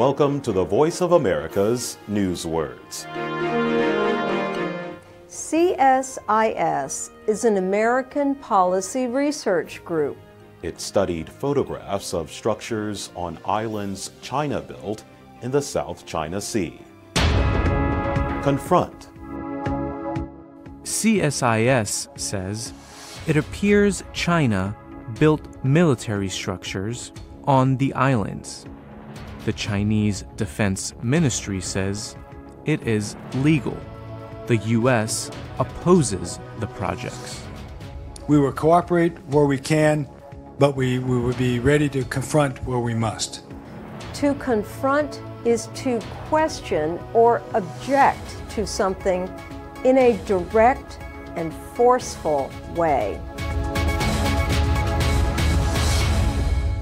Welcome to the Voice of America's News Words. CSIS is an American policy research group. It studied photographs of structures on islands China built in the South China Sea. Confront. CSIS says it appears China built military structures on the islands. The Chinese Defense Ministry says it is legal. The U.S. opposes the projects. We will cooperate where we can, but we, we will be ready to confront where we must. To confront is to question or object to something in a direct and forceful way.